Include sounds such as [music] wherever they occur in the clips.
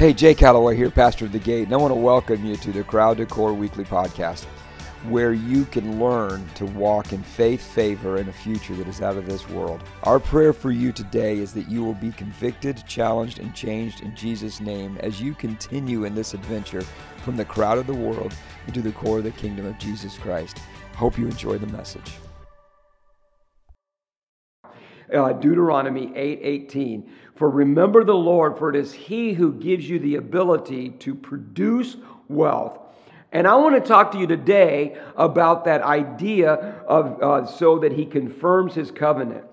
Hey, Jay Calloway here, pastor of the Gate, and I want to welcome you to the Crowd to Core Weekly Podcast, where you can learn to walk in faith, favor, and a future that is out of this world. Our prayer for you today is that you will be convicted, challenged, and changed in Jesus' name as you continue in this adventure from the crowd of the world into the core of the kingdom of Jesus Christ. Hope you enjoy the message. Uh, Deuteronomy 8:18. 8, for remember the Lord, for it is He who gives you the ability to produce wealth. And I want to talk to you today about that idea of uh, so that He confirms His covenant.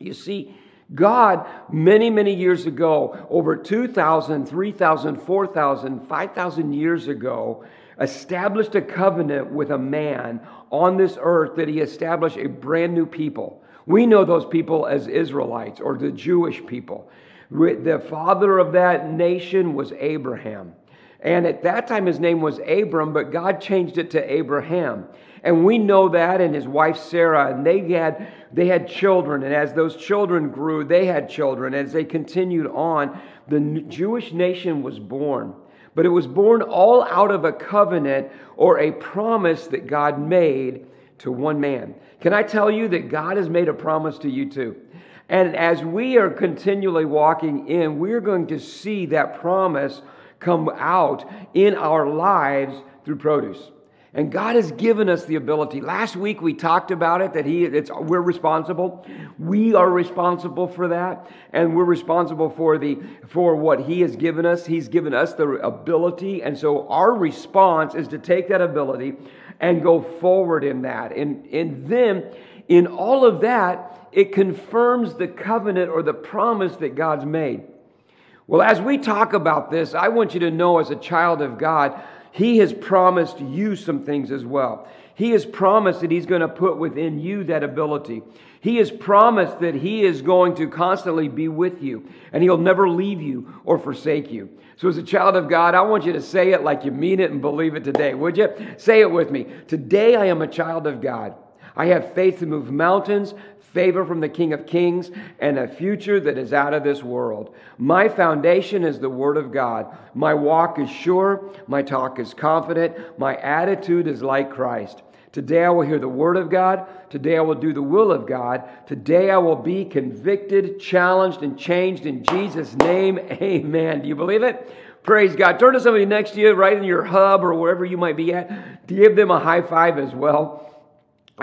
You see, God, many, many years ago, over 2,000, 3,000, 4,000, 5,000 years ago, established a covenant with a man on this earth that he established a brand new people. We know those people as Israelites or the Jewish people. The father of that nation was Abraham. And at that time, his name was Abram, but God changed it to Abraham. And we know that, and his wife Sarah, and they had, they had children. And as those children grew, they had children. As they continued on, the Jewish nation was born. But it was born all out of a covenant or a promise that God made to one man. Can I tell you that God has made a promise to you too? And as we are continually walking in, we're going to see that promise come out in our lives through produce. And God has given us the ability. Last week we talked about it that He it's we're responsible. We are responsible for that, and we're responsible for the for what He has given us. He's given us the ability, and so our response is to take that ability and go forward in that. And, and then in all of that, it confirms the covenant or the promise that God's made. Well, as we talk about this, I want you to know as a child of God, He has promised you some things as well. He has promised that He's going to put within you that ability. He has promised that He is going to constantly be with you and He'll never leave you or forsake you. So, as a child of God, I want you to say it like you mean it and believe it today, would you? Say it with me. Today, I am a child of God. I have faith to move mountains, favor from the King of Kings, and a future that is out of this world. My foundation is the Word of God. My walk is sure. My talk is confident. My attitude is like Christ. Today I will hear the word of God. Today I will do the will of God. Today I will be convicted, challenged, and changed in Jesus' name. [laughs] Amen. Do you believe it? Praise God. Turn to somebody next to you, right in your hub or wherever you might be at. Give them a high five as well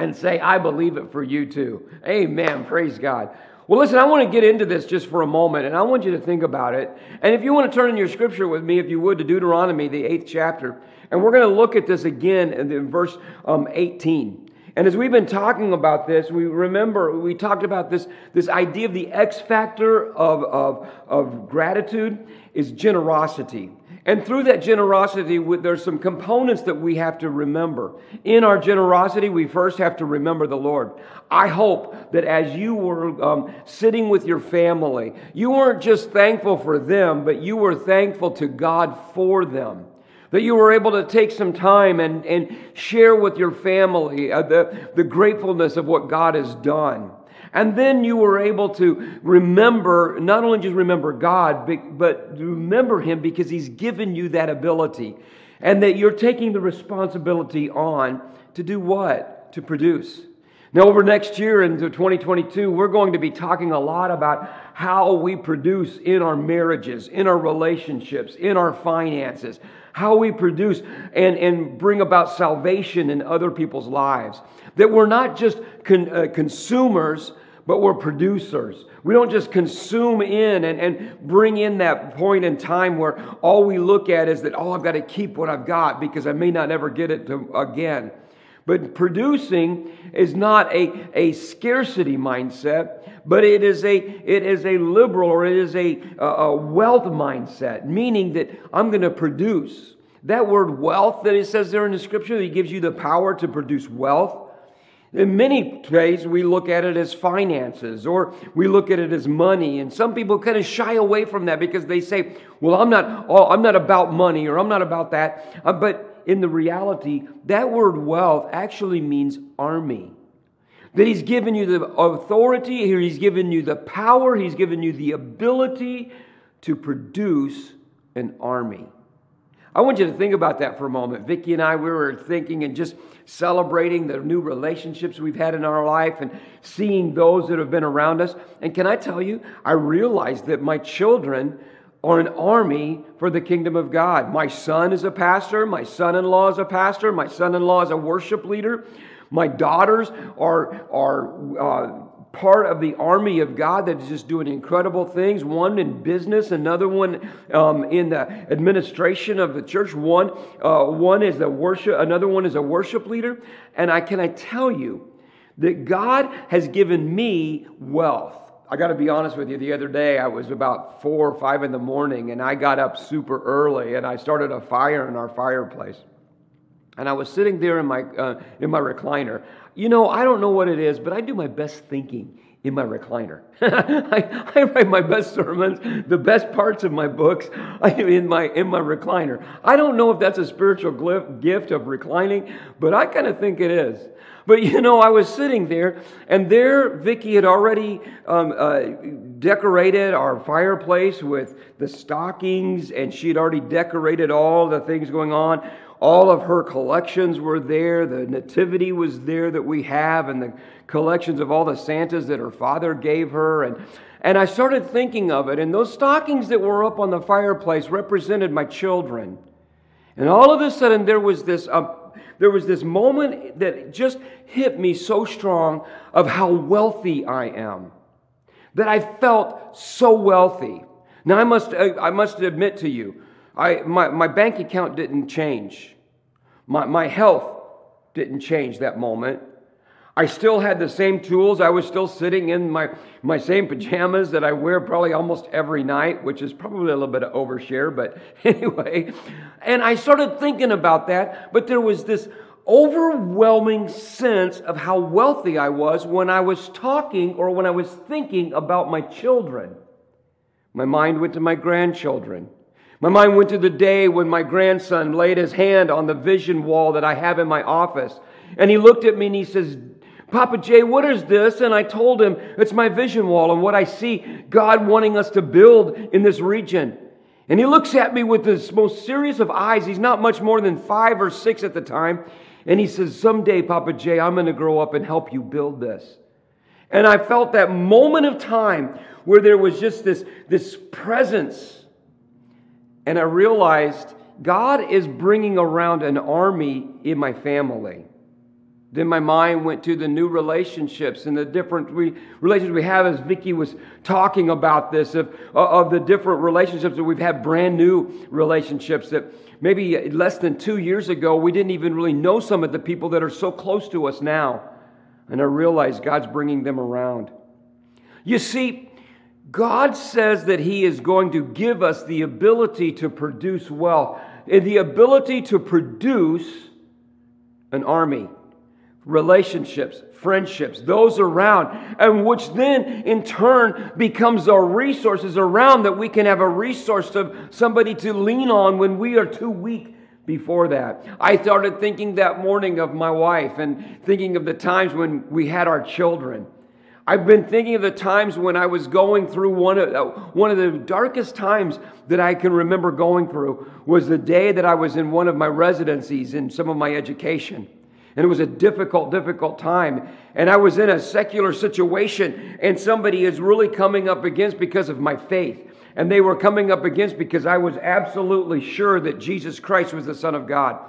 and say, I believe it for you too. Amen. Praise God. Well, listen, I want to get into this just for a moment, and I want you to think about it. And if you want to turn in your scripture with me, if you would, to Deuteronomy, the eighth chapter, and we're going to look at this again in verse um, 18. And as we've been talking about this, we remember we talked about this, this idea of the X factor of, of, of gratitude is generosity. And through that generosity, there's some components that we have to remember. In our generosity, we first have to remember the Lord. I hope that as you were um, sitting with your family, you weren't just thankful for them, but you were thankful to God for them. That you were able to take some time and, and share with your family uh, the, the gratefulness of what God has done. And then you were able to remember, not only just remember God, but, remember Him because He's given you that ability. And that you're taking the responsibility on to do what? To produce. Now, over next year into 2022, we're going to be talking a lot about how we produce in our marriages, in our relationships, in our finances, how we produce and, and bring about salvation in other people's lives. That we're not just con, uh, consumers, but we're producers. We don't just consume in and, and bring in that point in time where all we look at is that, oh, I've got to keep what I've got because I may not ever get it to, again. But producing is not a, a scarcity mindset, but it is a, it is a liberal or it is a, a wealth mindset, meaning that I'm going to produce. That word wealth that it says there in the scripture, he gives you the power to produce wealth. In many ways, we look at it as finances or we look at it as money. And some people kind of shy away from that because they say, well, I'm not, oh, I'm not about money or I'm not about that. Uh, but in the reality, that word wealth actually means army. That he's given you the authority, here he's given you the power, he's given you the ability to produce an army. I want you to think about that for a moment. Vicki and I, we were thinking and just celebrating the new relationships we've had in our life and seeing those that have been around us. And can I tell you, I realized that my children are an army for the kingdom of God. My son is a pastor, my son in law is a pastor, my son in law is a worship leader. My daughters are, are uh, part of the army of God that is just doing incredible things. One in business, another one um, in the administration of the church. One, uh, one is a worship, another one is a worship leader. And I can I tell you that God has given me wealth. I got to be honest with you. The other day, I was about four or five in the morning, and I got up super early, and I started a fire in our fireplace. And I was sitting there in my uh, in my recliner. You know, I don't know what it is, but I do my best thinking in my recliner. [laughs] I, I, write my best sermons, the best parts of my books [laughs] in my in my recliner. I don't know if that's a spiritual gift of reclining, but I kind of think it is. But you know, I was sitting there, and there Vicki had already um, uh, decorated our fireplace with the stockings, and she had already decorated all the things going on. All of her collections were there. The nativity was there that we have, and the collections of all the Santas that her father gave her. And, and I started thinking of it, and those stockings that were up on the fireplace represented my children. And all of a sudden, there was this. Uh, there was this moment that just hit me so strong of how wealthy I am. That I felt so wealthy. Now, I must, I must admit to you, I, my, my bank account didn't change. My, my health didn't change that moment. I still had the same tools. I was still sitting in my, my same pajamas that I wear probably almost every night, which is probably a little bit of overshare, but [laughs] anyway. And I started thinking about that, but there was this overwhelming sense of how wealthy I was when I was talking or when I was thinking about my children. My mind went to my grandchildren. My mind went to the day when my grandson laid his hand on the vision wall that I have in my office. And he looked at me and he says, Papa Jay, what is this? And I told him, it's my vision wall and what I see God wanting us to build in this region. And he looks at me with this most serious of eyes. He's not much more than five or six at the time. And he says, Someday, Papa Jay, I'm going to grow up and help you build this. And I felt that moment of time where there was just this, this presence and I realized God is bringing around an army in my family. Then my mind went to the new relationships and the different we, relationships we have, as Vicki was talking about this, of, uh, of the different relationships that we've had, brand new relationships that maybe less than two years ago we didn't even really know some of the people that are so close to us now. And I realized God's bringing them around. You see, God says that He is going to give us the ability to produce wealth, the ability to produce an army, relationships, friendships, those around, and which then in turn becomes our resources around that we can have a resource of somebody to lean on when we are too weak before that. I started thinking that morning of my wife and thinking of the times when we had our children I've been thinking of the times when I was going through one of, uh, one of the darkest times that I can remember going through was the day that I was in one of my residencies in some of my education. And it was a difficult, difficult time. And I was in a secular situation, and somebody is really coming up against because of my faith. And they were coming up against because I was absolutely sure that Jesus Christ was the Son of God.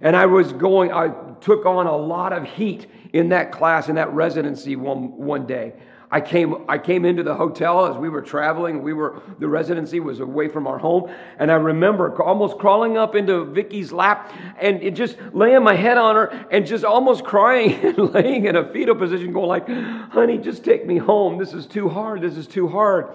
And I was going, I took on a lot of heat in that class, in that residency one, one day. I came, I came into the hotel as we were traveling. We were, the residency was away from our home. And I remember almost crawling up into Vicki's lap and just laying my head on her and just almost crying [laughs] and laying in a fetal position, going like, honey, just take me home. This is too hard. This is too hard.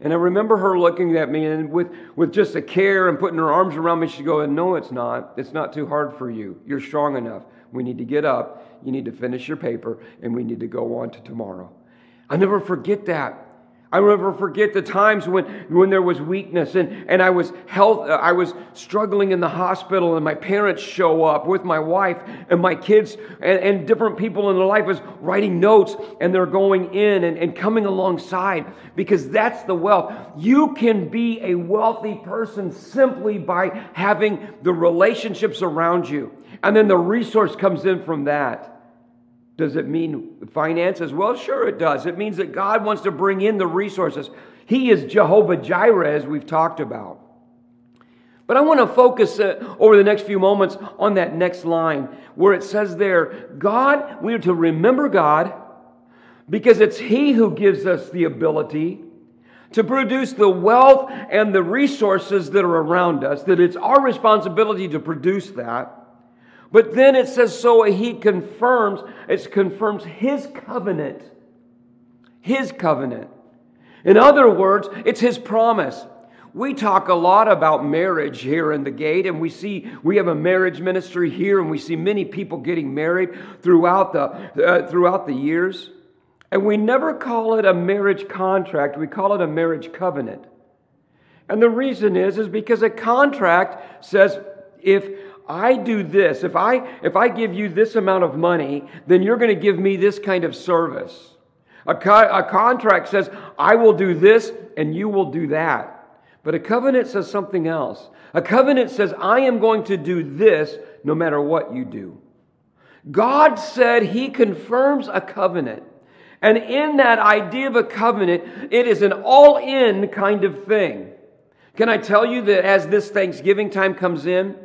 And I remember her looking at me and with, with just a care and putting her arms around me, she'd go, No, it's not. It's not too hard for you. You're strong enough. We need to get up. You need to finish your paper, and we need to go on to tomorrow. I'll never forget that. I will never forget the times when, when there was weakness and, and I was health, uh, I was struggling in the hospital and my parents show up with my wife and my kids and, and different people in their life was writing notes and they're going in and, and coming alongside because that's the wealth. You can be a wealthy person simply by having the relationships around you. And then the resource comes in from that. Does it mean finances? Well, sure it does. It means that God wants to bring in the resources. He is Jehovah Jireh, as we've talked about. But I want to focus uh, over the next few moments on that next line where it says there, God, we are to remember God because it's He who gives us the ability to produce the wealth and the resources that are around us, that it's our responsibility to produce that. But then it says, so he confirms, it confirms his covenant. His covenant. In other words, it's his promise. We talk a lot about marriage here in the gate, and we see we have a marriage ministry here, and we see many people getting married throughout the, uh, throughout the years. And we never call it a marriage contract, we call it a marriage covenant. And the reason is, is because a contract says if I do this, if I if I give you this amount of money, then you're going to give me this kind of service. A, co- a contract says, I will do this and you will do that. But a covenant says something else. A covenant says, I am going to do this no matter what you do. God said He confirms a covenant. And in that idea of a covenant, it is an all in kind of thing. Can I tell you that as this Thanksgiving time comes in,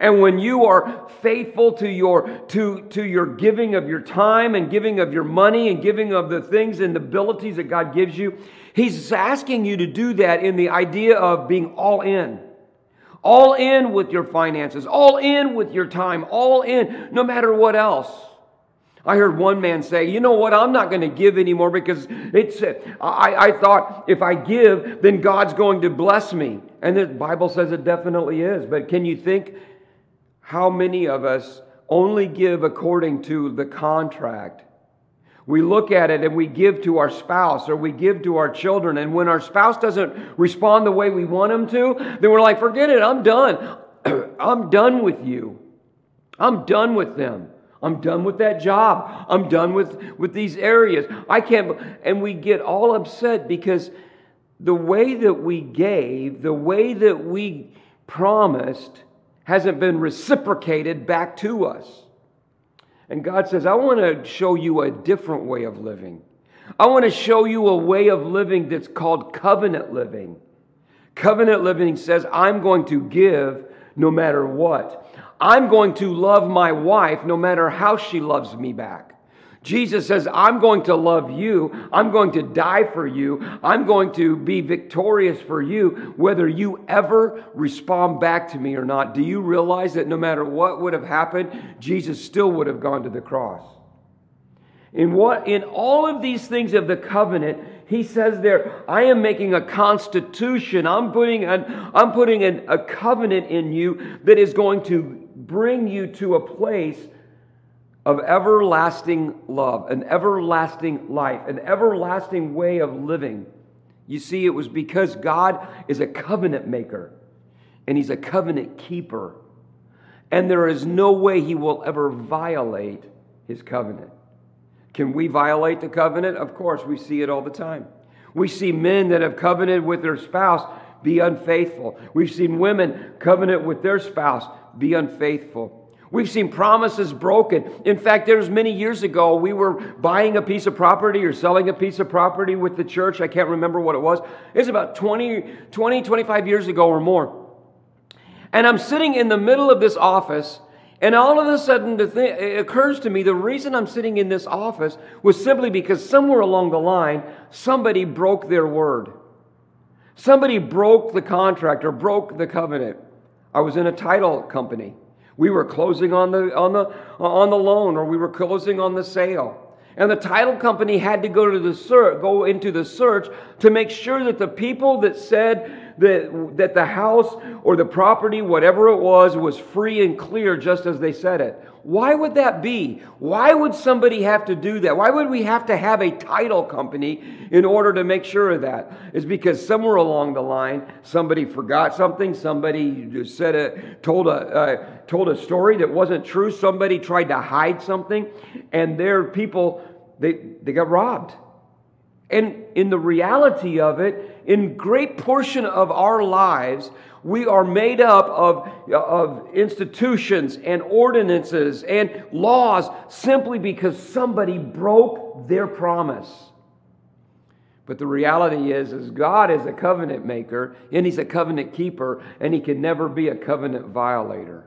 and when you are faithful to your, to, to your giving of your time and giving of your money and giving of the things and the abilities that God gives you, He's asking you to do that in the idea of being all in. All in with your finances, all in with your time, all in, no matter what else. I heard one man say, you know what, I'm not going to give anymore because it's, I, I thought if I give, then God's going to bless me. And the Bible says it definitely is. But can you think how many of us only give according to the contract? We look at it and we give to our spouse or we give to our children. And when our spouse doesn't respond the way we want them to, then we're like, forget it, I'm done. [clears throat] I'm done with you. I'm done with them. I'm done with that job. I'm done with, with these areas. I can't. And we get all upset because the way that we gave, the way that we promised, hasn't been reciprocated back to us. And God says, I want to show you a different way of living. I want to show you a way of living that's called covenant living. Covenant living says, I'm going to give no matter what. I'm going to love my wife no matter how she loves me back. Jesus says, I'm going to love you. I'm going to die for you. I'm going to be victorious for you, whether you ever respond back to me or not. Do you realize that no matter what would have happened, Jesus still would have gone to the cross? In what in all of these things of the covenant, he says there, I am making a constitution. I'm putting an, I'm putting an, a covenant in you that is going to bring you to a place of everlasting love, an everlasting life, an everlasting way of living. You see, it was because God is a covenant maker and He's a covenant keeper. And there is no way He will ever violate His covenant. Can we violate the covenant? Of course, we see it all the time. We see men that have covenanted with their spouse be unfaithful. We've seen women covenant with their spouse be unfaithful. We've seen promises broken. In fact, there was many years ago, we were buying a piece of property or selling a piece of property with the church. I can't remember what it was. It's about 20, 20 25 years ago or more. And I'm sitting in the middle of this office, and all of a sudden it occurs to me the reason I'm sitting in this office was simply because somewhere along the line, somebody broke their word. Somebody broke the contract or broke the covenant. I was in a title company. We were closing on the, on the, on the loan or we were closing on the sale. And the title company had to go to the search, go into the search to make sure that the people that said that, that the house or the property, whatever it was, was free and clear just as they said it. Why would that be? Why would somebody have to do that? Why would we have to have a title company in order to make sure of that? It's because somewhere along the line, somebody forgot something, somebody said a, told a, uh, told a story that wasn't true, somebody tried to hide something, and their people, they, they got robbed. And in the reality of it, in great portion of our lives, we are made up of, of institutions and ordinances and laws simply because somebody broke their promise. But the reality is, is God is a covenant maker and He's a covenant keeper, and He can never be a covenant violator.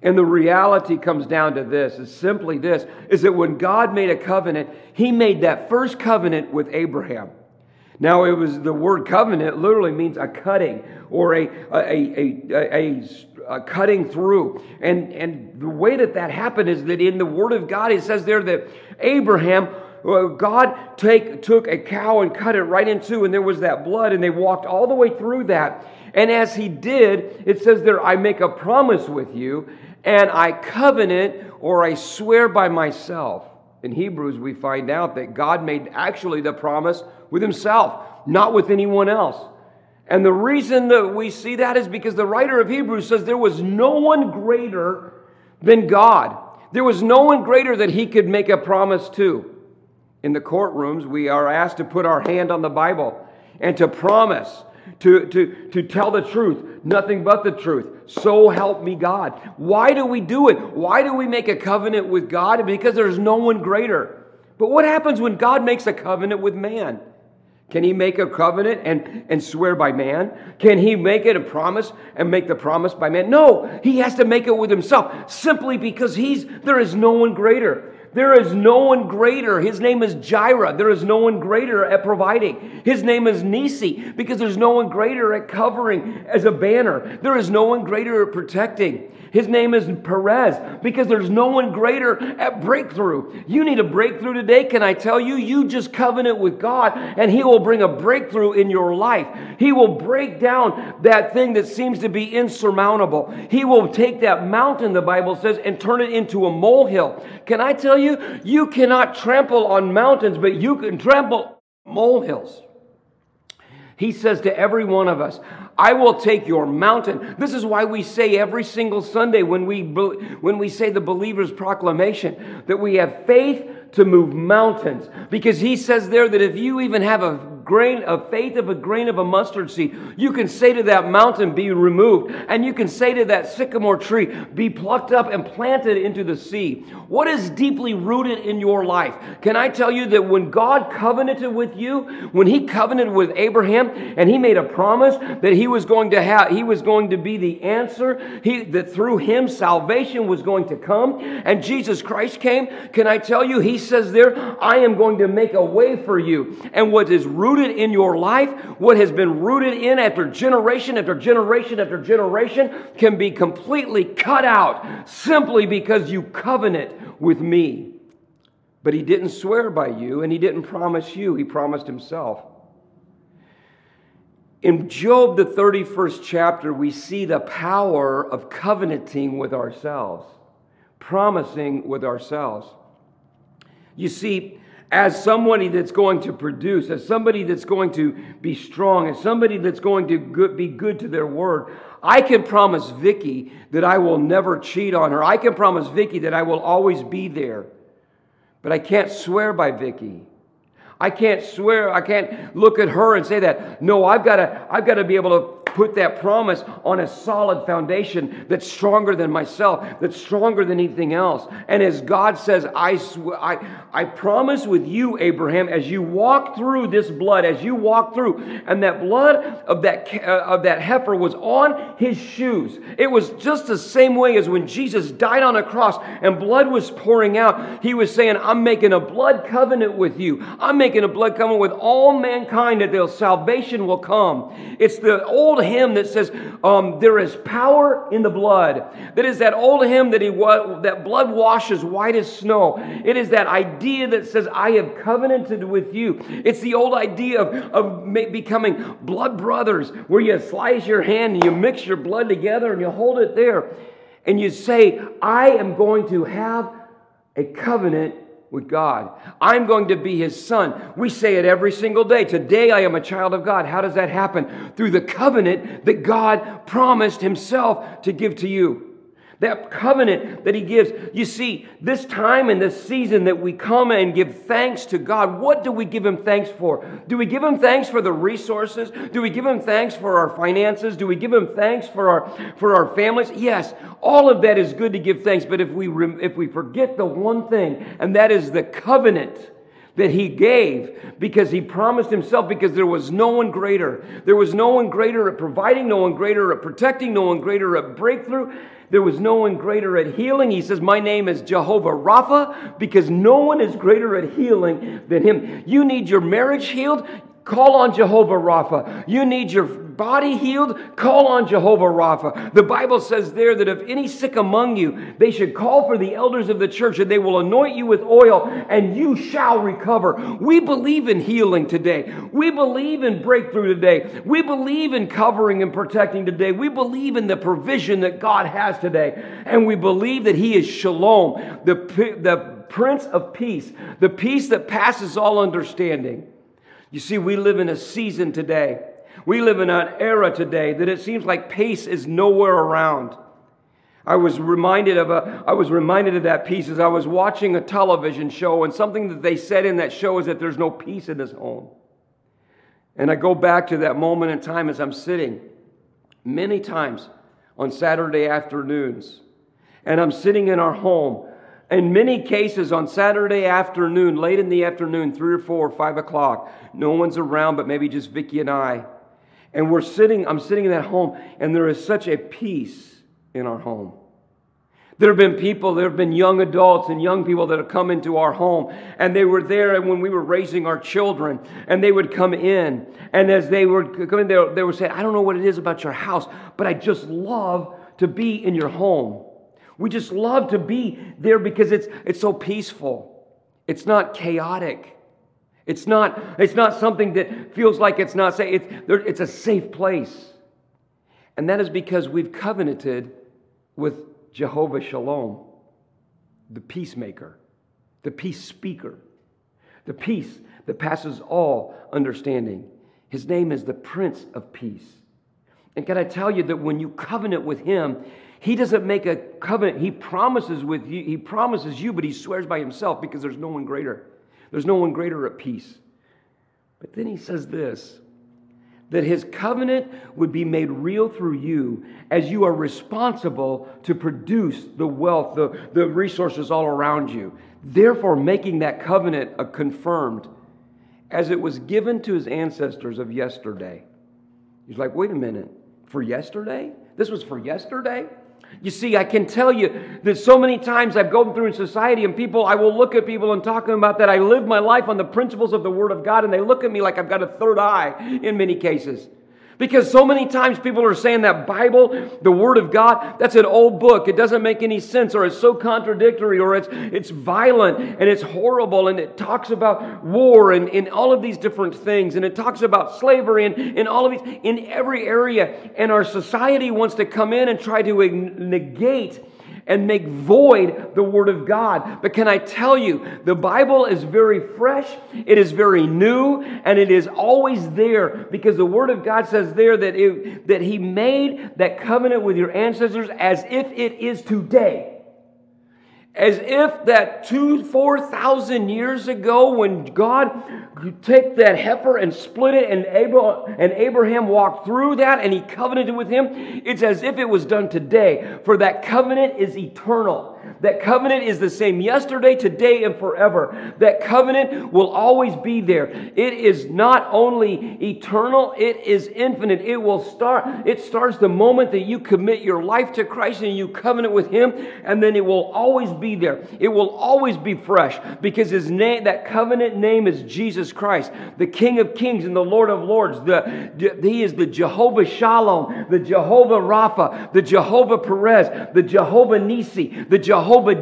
And the reality comes down to this is simply this is that when God made a covenant, He made that first covenant with Abraham. Now, it was the word covenant literally means a cutting or a, a, a, a, cutting through. And, and the way that that happened is that in the Word of God, it says there that Abraham, uh, God take, took a cow and cut it right in two, and there was that blood, and they walked all the way through that. And as he did, it says there, I make a promise with you, and I covenant or I swear by myself. In Hebrews, we find out that God made actually the promise with himself, not with anyone else. And the reason that we see that is because the writer of Hebrews says there was no one greater than God. There was no one greater that he could make a promise to. In the courtrooms, we are asked to put our hand on the Bible and to promise, to, to, to tell the truth, nothing but the truth. So help me God. Why do we do it? Why do we make a covenant with God? Because there's no one greater. But what happens when God makes a covenant with man? Can he make a covenant and, and swear by man? Can he make it a promise and make the promise by man? No, he has to make it with himself simply because he's there is no one greater. There is no one greater. His name is Jireh. There is no one greater at providing. His name is Nisi because there's no one greater at covering as a banner. There is no one greater at protecting. His name is Perez because there's no one greater at breakthrough. You need a breakthrough today. Can I tell you? You just covenant with God and He will bring a breakthrough in your life. He will break down that thing that seems to be insurmountable. He will take that mountain, the Bible says, and turn it into a molehill. Can I tell you? You cannot trample on mountains, but you can trample molehills. He says to every one of us, I will take your mountain. This is why we say every single Sunday when we, when we say the believer's proclamation that we have faith to move mountains. Because he says there that if you even have a grain of faith of a grain of a mustard seed, you can say to that mountain, be removed. And you can say to that sycamore tree, be plucked up and planted into the sea. What is deeply rooted in your life? Can I tell you that when God covenanted with you, when he covenanted with Abraham and he made a promise that he was going to have, he was going to be the answer, he, that through him salvation was going to come and Jesus Christ came. Can I tell you, he says there, I am going to make a way for you. And what is rooted rooted in your life, what has been rooted in after generation after generation after generation, can be completely cut out simply because you covenant with me. But he didn't swear by you and he didn't promise you, he promised himself. In Job, the 31st chapter, we see the power of covenanting with ourselves, promising with ourselves. You see, as somebody that's going to produce, as somebody that's going to be strong, as somebody that's going to be good to their word. I can promise Vicki that I will never cheat on her. I can promise Vicki that I will always be there. But I can't swear by Vicki. I can't swear, I can't look at her and say that. No, I've got to I've got to be able to put that promise on a solid foundation that's stronger than myself, that's stronger than anything else. And as God says, I, sw- I, I promise with you, Abraham, as you walk through this blood, as you walk through, and that blood of that, uh, of that heifer was on his shoes. It was just the same way as when Jesus died on a cross and blood was pouring out. He was saying, I'm making a blood covenant with you. I'm making a blood covenant with all mankind that their salvation will come. It's the old hymn that says, um, There is power in the blood. That is that old hymn that, he that blood washes white as snow. It is that idea that says, I have covenanted with you. It's the old idea of, of becoming blood brothers, where you slice your hand and you mix your blood together and you hold it there. And you say, I am going to have a covenant with God. I'm going to be his son. We say it every single day. Today I am a child of God. How does that happen? Through the covenant that God promised himself to give to you. That covenant that he gives. You see, this time and this season that we come and give thanks to God, what do we give him thanks for? Do we give him thanks for the resources? Do we give him thanks for our finances? Do we give him thanks for our for our families? Yes, all of that is good to give thanks, but if we if we forget the one thing, and that is the covenant that he gave because he promised himself because there was no one greater. There was no one greater at providing, no one greater at protecting, no one greater at breakthrough. There was no one greater at healing. He says, My name is Jehovah Rapha because no one is greater at healing than him. You need your marriage healed? Call on Jehovah Rapha. You need your body healed? Call on Jehovah Rapha. The Bible says there that if any sick among you, they should call for the elders of the church and they will anoint you with oil and you shall recover. We believe in healing today. We believe in breakthrough today. We believe in covering and protecting today. We believe in the provision that God has today. And we believe that He is shalom, the, the Prince of Peace, the peace that passes all understanding. You see, we live in a season today. We live in an era today that it seems like peace is nowhere around. I was reminded of a I was reminded of that piece as I was watching a television show and something that they said in that show is that there's no peace in this home. And I go back to that moment in time as I'm sitting many times on Saturday afternoons and I'm sitting in our home in many cases, on Saturday afternoon, late in the afternoon, three or four or five o'clock, no one's around but maybe just Vicki and I. And we're sitting, I'm sitting in that home, and there is such a peace in our home. There have been people, there have been young adults and young people that have come into our home, and they were there when we were raising our children, and they would come in. And as they were coming, they, they would say, I don't know what it is about your house, but I just love to be in your home. We just love to be there because it's, it's so peaceful. It's not chaotic. It's not, it's not something that feels like it's not safe. It's, it's a safe place. And that is because we've covenanted with Jehovah Shalom, the peacemaker, the peace speaker, the peace that passes all understanding. His name is the Prince of Peace. And can I tell you that when you covenant with him, he doesn't make a covenant. He promises with you, he promises you, but he swears by himself because there's no one greater. There's no one greater at peace. But then he says this that his covenant would be made real through you as you are responsible to produce the wealth, the, the resources all around you. Therefore, making that covenant a confirmed as it was given to his ancestors of yesterday. He's like, wait a minute, for yesterday? This was for yesterday? You see, I can tell you that so many times I've gone through in society and people, I will look at people and talking about that. I live my life on the principles of the Word of God and they look at me like I've got a third eye in many cases. Because so many times people are saying that Bible, the Word of God, that's an old book. It doesn't make any sense, or it's so contradictory, or it's, it's violent and it's horrible, and it talks about war and, and all of these different things, and it talks about slavery and, and all of these in every area. And our society wants to come in and try to negate and make void the Word of God. But can I tell you, the Bible is very fresh, it is very new, and it is always there because the Word of God says there that, it, that He made that covenant with your ancestors as if it is today as if that two, four thousand years ago, when God took that heifer and split it, and Abraham, and Abraham walked through that and he covenanted with him, it's as if it was done today. For that covenant is eternal. That covenant is the same yesterday, today, and forever. That covenant will always be there. It is not only eternal, it is infinite. It will start, it starts the moment that you commit your life to Christ and you covenant with Him, and then it will always be there. It will always be fresh because His name, that covenant name is Jesus Christ, the King of Kings and the Lord of Lords. The, he is the Jehovah Shalom, the Jehovah Rapha, the Jehovah Perez, the Jehovah Nisi, the Jehovah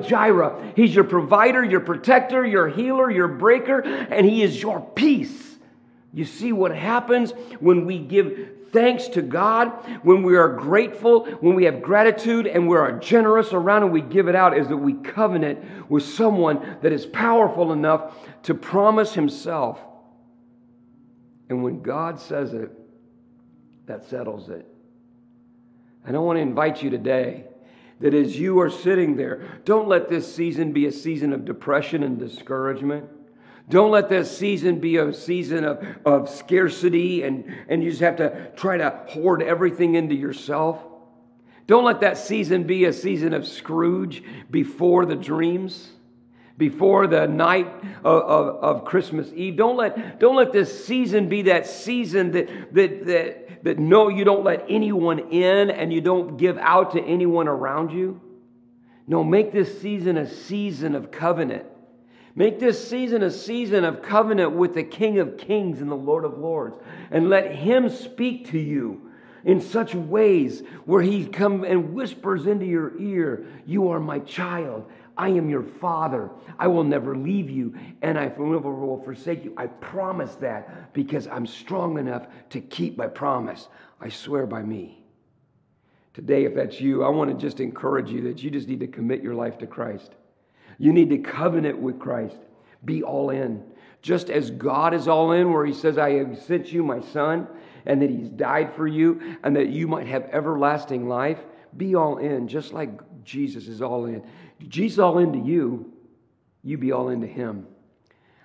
Jireh. He's your provider, your protector, your healer, your breaker, and He is your peace. You see what happens when we give thanks to God, when we are grateful, when we have gratitude and we are generous around and we give it out, is that we covenant with someone that is powerful enough to promise Himself. And when God says it, that settles it. And I want to invite you today that as you are sitting there, don't let this season be a season of depression and discouragement. Don't let this season be a season of, of scarcity and, and you just have to try to hoard everything into yourself. Don't let that season be a season of Scrooge before the dreams, before the night of, of, of, Christmas Eve. Don't let, don't let this season be that season that, that, that, that no, you don't let anyone in and you don't give out to anyone around you. No, make this season a season of covenant. Make this season a season of covenant with the King of Kings and the Lord of Lords. And let Him speak to you in such ways where He comes and whispers into your ear, You are my child. I am your father. I will never leave you and I never will forsake you. I promise that because I'm strong enough to keep my promise. I swear by me. Today, if that's you, I want to just encourage you that you just need to commit your life to Christ. You need to covenant with Christ. Be all in. Just as God is all in, where He says, I have sent you my Son, and that He's died for you, and that you might have everlasting life. Be all in, just like Jesus is all in. Jesus all into you, you be all into Him.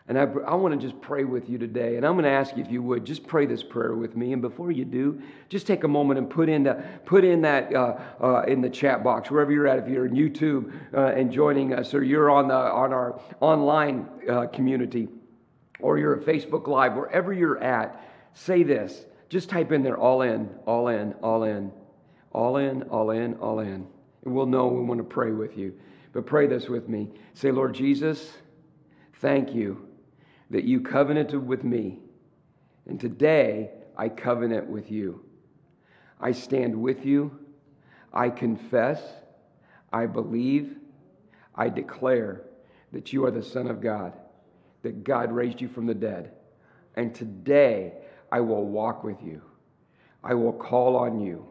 And I, I want to just pray with you today. And I'm going to ask you if you would just pray this prayer with me. And before you do, just take a moment and put in, the, put in that uh, uh, in the chat box, wherever you're at. If you're in YouTube uh, and joining us, or you're on, the, on our online uh, community, or you're at Facebook Live, wherever you're at, say this. Just type in there, all in, all in, all in, all in, all in, all in. And we'll know we want to pray with you. But pray this with me. Say, Lord Jesus, thank you that you covenanted with me. And today I covenant with you. I stand with you. I confess. I believe. I declare that you are the Son of God, that God raised you from the dead. And today I will walk with you. I will call on you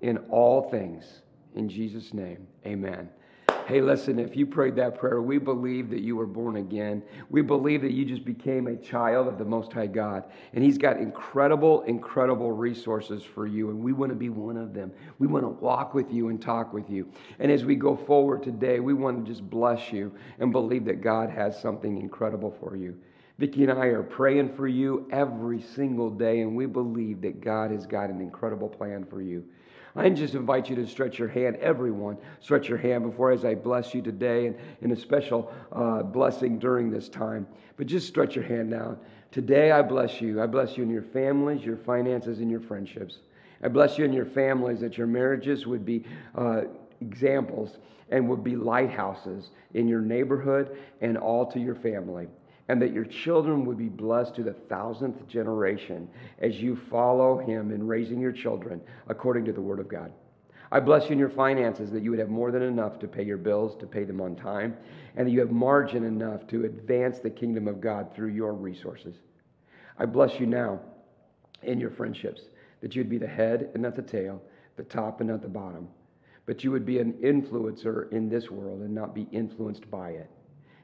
in all things. In Jesus' name, amen. Hey, listen, if you prayed that prayer, we believe that you were born again. We believe that you just became a child of the Most High God. And He's got incredible, incredible resources for you. And we want to be one of them. We want to walk with you and talk with you. And as we go forward today, we want to just bless you and believe that God has something incredible for you. Vicki and I are praying for you every single day, and we believe that God has got an incredible plan for you. I just invite you to stretch your hand, everyone, stretch your hand before as I bless you today and in a special uh, blessing during this time. But just stretch your hand now. Today, I bless you. I bless you in your families, your finances, and your friendships. I bless you in your families that your marriages would be uh, examples and would be lighthouses in your neighborhood and all to your family and that your children would be blessed to the thousandth generation as you follow him in raising your children according to the word of God. I bless you in your finances that you would have more than enough to pay your bills, to pay them on time, and that you have margin enough to advance the kingdom of God through your resources. I bless you now in your friendships that you'd be the head and not the tail, the top and not the bottom, but you would be an influencer in this world and not be influenced by it.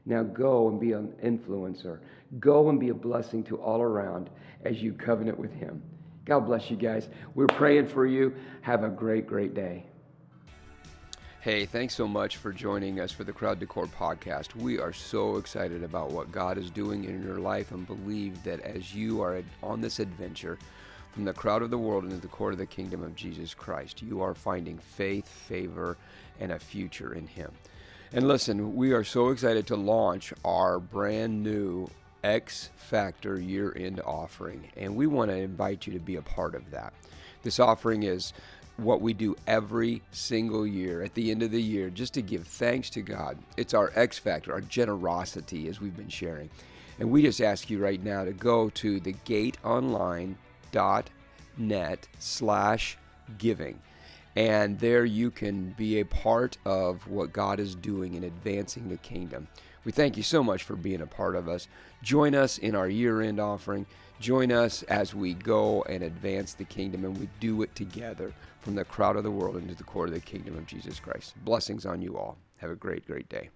Now go and be an influencer. Go and be a blessing to all around as you covenant with Him. God bless you guys. We're praying for you. Have a great, great day. Hey, thanks so much for joining us for the Crowd to Core podcast. We are so excited about what God is doing in your life and believe that as you are on this adventure from the crowd of the world into the court of the kingdom of Jesus Christ, you are finding faith, favor, and a future in Him. And listen, we are so excited to launch our brand new X Factor year end offering, and we want to invite you to be a part of that. This offering is what we do every single year at the end of the year just to give thanks to God. It's our X Factor, our generosity, as we've been sharing. And we just ask you right now to go to thegateonline.net slash giving. And there you can be a part of what God is doing in advancing the kingdom. We thank you so much for being a part of us. Join us in our year end offering. Join us as we go and advance the kingdom, and we do it together from the crowd of the world into the core of the kingdom of Jesus Christ. Blessings on you all. Have a great, great day.